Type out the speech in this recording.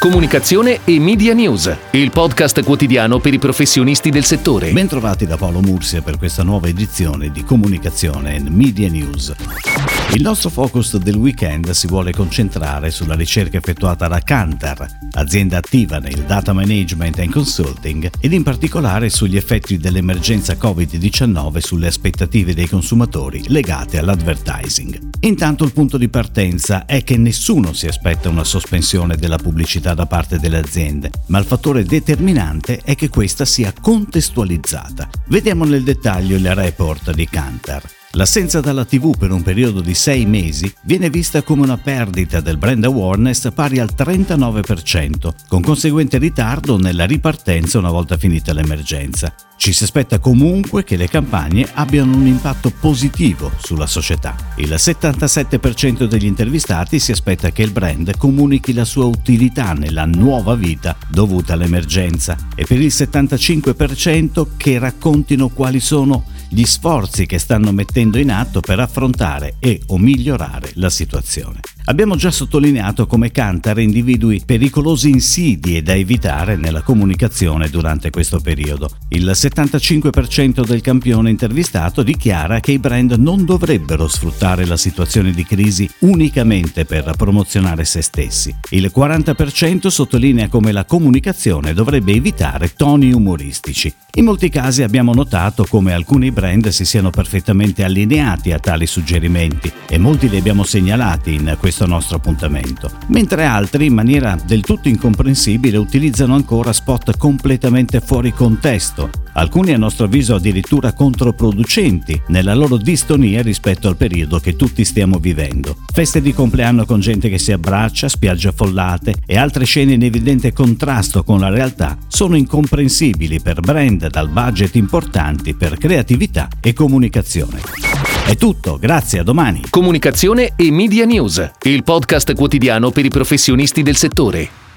Comunicazione e Media News, il podcast quotidiano per i professionisti del settore. Bentrovati da Paolo Mursia per questa nuova edizione di Comunicazione e Media News. Il nostro focus del weekend si vuole concentrare sulla ricerca effettuata da Kantar, azienda attiva nel data management and consulting, ed in particolare sugli effetti dell'emergenza Covid-19 sulle aspettative dei consumatori legate all'advertising. Intanto il punto di partenza è che nessuno si aspetta una sospensione della pubblicità da parte delle aziende, ma il fattore determinante è che questa sia contestualizzata. Vediamo nel dettaglio il report di Kantar. L'assenza dalla TV per un periodo di sei mesi viene vista come una perdita del brand awareness pari al 39%, con conseguente ritardo nella ripartenza una volta finita l'emergenza. Ci si aspetta comunque che le campagne abbiano un impatto positivo sulla società. Il 77% degli intervistati si aspetta che il brand comunichi la sua utilità nella nuova vita dovuta all'emergenza e per il 75% che raccontino quali sono gli sforzi che stanno mettendo in atto per affrontare e o migliorare la situazione. Abbiamo già sottolineato come Cantar individui pericolosi insidie da evitare nella comunicazione durante questo periodo. Il 75% del campione intervistato dichiara che i brand non dovrebbero sfruttare la situazione di crisi unicamente per promozionare se stessi. Il 40% sottolinea come la comunicazione dovrebbe evitare toni umoristici. In molti casi abbiamo notato come alcuni brand si siano perfettamente allineati a tali suggerimenti e molti li abbiamo segnalati in questo questo nostro appuntamento, mentre altri in maniera del tutto incomprensibile utilizzano ancora spot completamente fuori contesto, alcuni a nostro avviso addirittura controproducenti nella loro distonia rispetto al periodo che tutti stiamo vivendo. Feste di compleanno con gente che si abbraccia, spiagge affollate e altre scene in evidente contrasto con la realtà sono incomprensibili per brand dal budget importanti per creatività e comunicazione. È tutto, grazie, a domani. Comunicazione e Media News, il podcast quotidiano per i professionisti del settore.